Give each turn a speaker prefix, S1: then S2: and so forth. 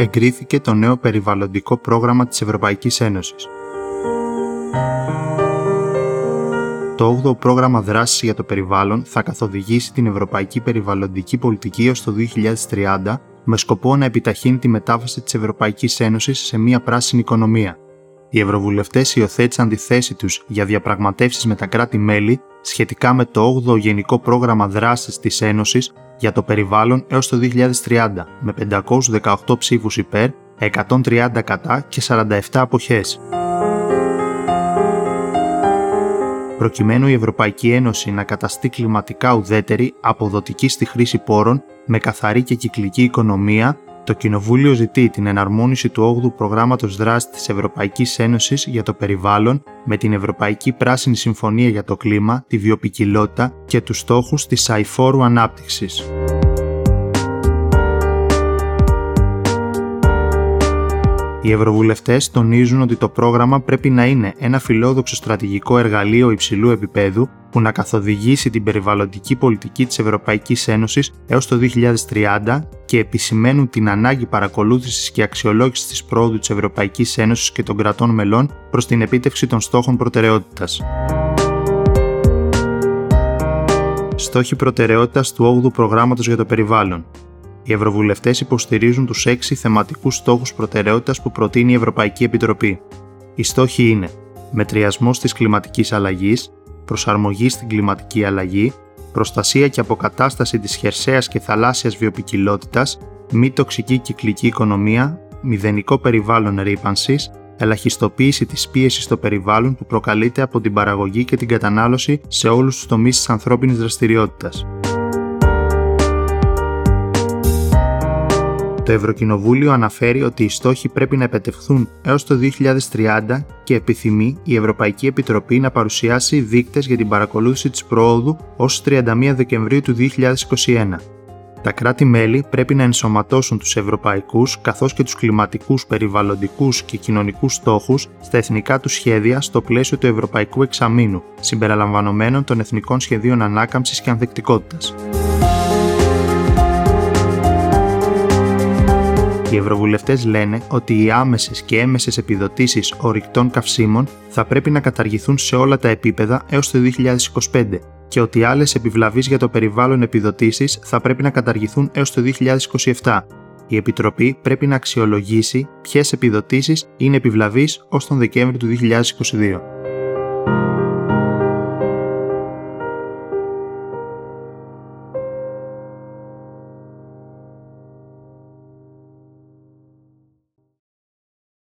S1: εγκρίθηκε το νέο περιβαλλοντικό πρόγραμμα της Ευρωπαϊκής Ένωσης. Το 8ο πρόγραμμα δράσης για το περιβάλλον θα καθοδηγήσει την ευρωπαϊκή περιβαλλοντική πολιτική έως το 2030 με σκοπό να επιταχύνει τη μετάβαση της Ευρωπαϊκής Ένωσης σε μια πράσινη οικονομία. Οι ευρωβουλευτές υιοθέτησαν τη θέση τους για διαπραγματεύσεις με τα κράτη-μέλη σχετικά με το 8ο Γενικό Πρόγραμμα Δράσης της Ένωσης για το περιβάλλον έως το 2030 με 518 ψήφους υπέρ, 130 κατά και 47 αποχές. Προκειμένου η Ευρωπαϊκή Ένωση να καταστεί κλιματικά ουδέτερη, αποδοτική στη χρήση πόρων, με καθαρή και κυκλική οικονομία, το Κοινοβούλιο ζητεί την εναρμόνιση του 8ου Προγράμματος Δράσης της Ευρωπαϊκής Ένωσης για το περιβάλλον με την Ευρωπαϊκή Πράσινη Συμφωνία για το Κλίμα, τη βιοπικιλότητα και τους στόχους της αηφόρου ανάπτυξης. Οι Ευρωβουλευτές τονίζουν ότι το πρόγραμμα πρέπει να είναι ένα φιλόδοξο στρατηγικό εργαλείο υψηλού επίπεδου που να καθοδηγήσει την περιβαλλοντική πολιτική της Ευρωπαϊκής Ένωσης έως το 2030 και επισημαίνουν την ανάγκη παρακολούθησης και αξιολόγησης της πρόοδου της Ευρωπαϊκής Ένωσης και των κρατών μελών προς την επίτευξη των στόχων προτεραιότητας. Στόχοι προτεραιότητας του 8ου προγράμματος για το περιβάλλον οι Ευρωβουλευτές υποστηρίζουν τους έξι θεματικούς στόχους προτεραιότητας που προτείνει η Ευρωπαϊκή Επιτροπή. Οι στόχοι είναι μετριασμός της κλιματικής αλλαγής, προσαρμογή στην κλιματική αλλαγή, προστασία και αποκατάσταση της χερσαίας και θαλάσσιας βιοπικιλότητας, μη τοξική κυκλική οικονομία, μηδενικό περιβάλλον ρήπανσης, ελαχιστοποίηση της πίεσης στο περιβάλλον που προκαλείται από την παραγωγή και την κατανάλωση σε όλους τους τομείς της ανθρώπινης δραστηριότητας. Το Ευρωκοινοβούλιο αναφέρει ότι οι στόχοι πρέπει να επετευχθούν έως το 2030 και επιθυμεί η Ευρωπαϊκή Επιτροπή να παρουσιάσει δείκτες για την παρακολούθηση της προόδου ως 31 Δεκεμβρίου του 2021. Τα κράτη-μέλη πρέπει να ενσωματώσουν τους ευρωπαϊκούς καθώς και τους κλιματικούς, περιβαλλοντικούς και κοινωνικούς στόχους στα εθνικά τους σχέδια στο πλαίσιο του Ευρωπαϊκού Εξαμήνου, συμπεριλαμβανομένων των Εθνικών Σχεδίων Ανάκαμψης και Ανθεκτικότητας. Οι ευρωβουλευτές λένε ότι οι άμεσες και έμεσες επιδοτήσεις ορυκτών καυσίμων θα πρέπει να καταργηθούν σε όλα τα επίπεδα έως το 2025 και ότι άλλες επιβλαβείς για το περιβάλλον επιδοτήσεις θα πρέπει να καταργηθούν έως το 2027. Η Επιτροπή πρέπει να αξιολογήσει ποιες επιδοτήσεις είναι επιβλαβείς ως τον Δεκέμβριο του 2022.